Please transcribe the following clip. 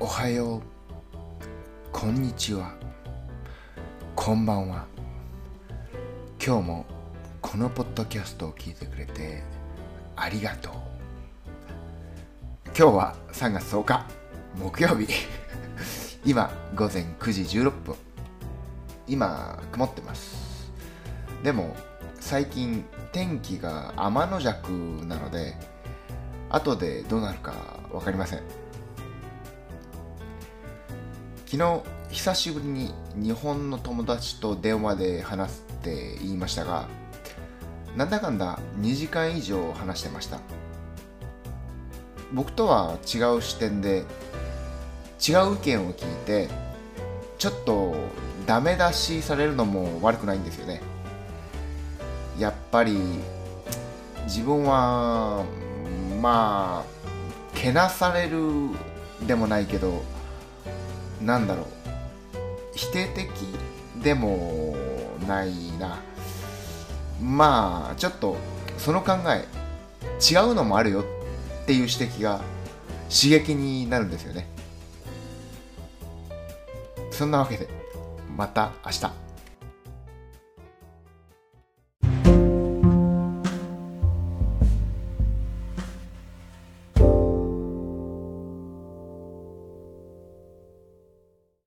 おはよう。こんにちは。こんばんは。今日もこのポッドキャストを聞いてくれてありがとう。今日は3月10日木曜日。今午前9時16分。今曇ってます。でも最近天気が天の弱なので後でどうなるか分かりません。昨日久しぶりに日本の友達と電話で話すって言いましたがなんだかんだ2時間以上話してました。僕とは違う視点で違う意見を聞いてちょっとダメ出しされるのも悪くないんですよね。やっぱり自分はまあけなされるでもないけどなんだろう。否定的でもないな。まあちょっとその考え違うのもあるよっていう指摘が刺激になるんですよね。そんなわけでまた明日。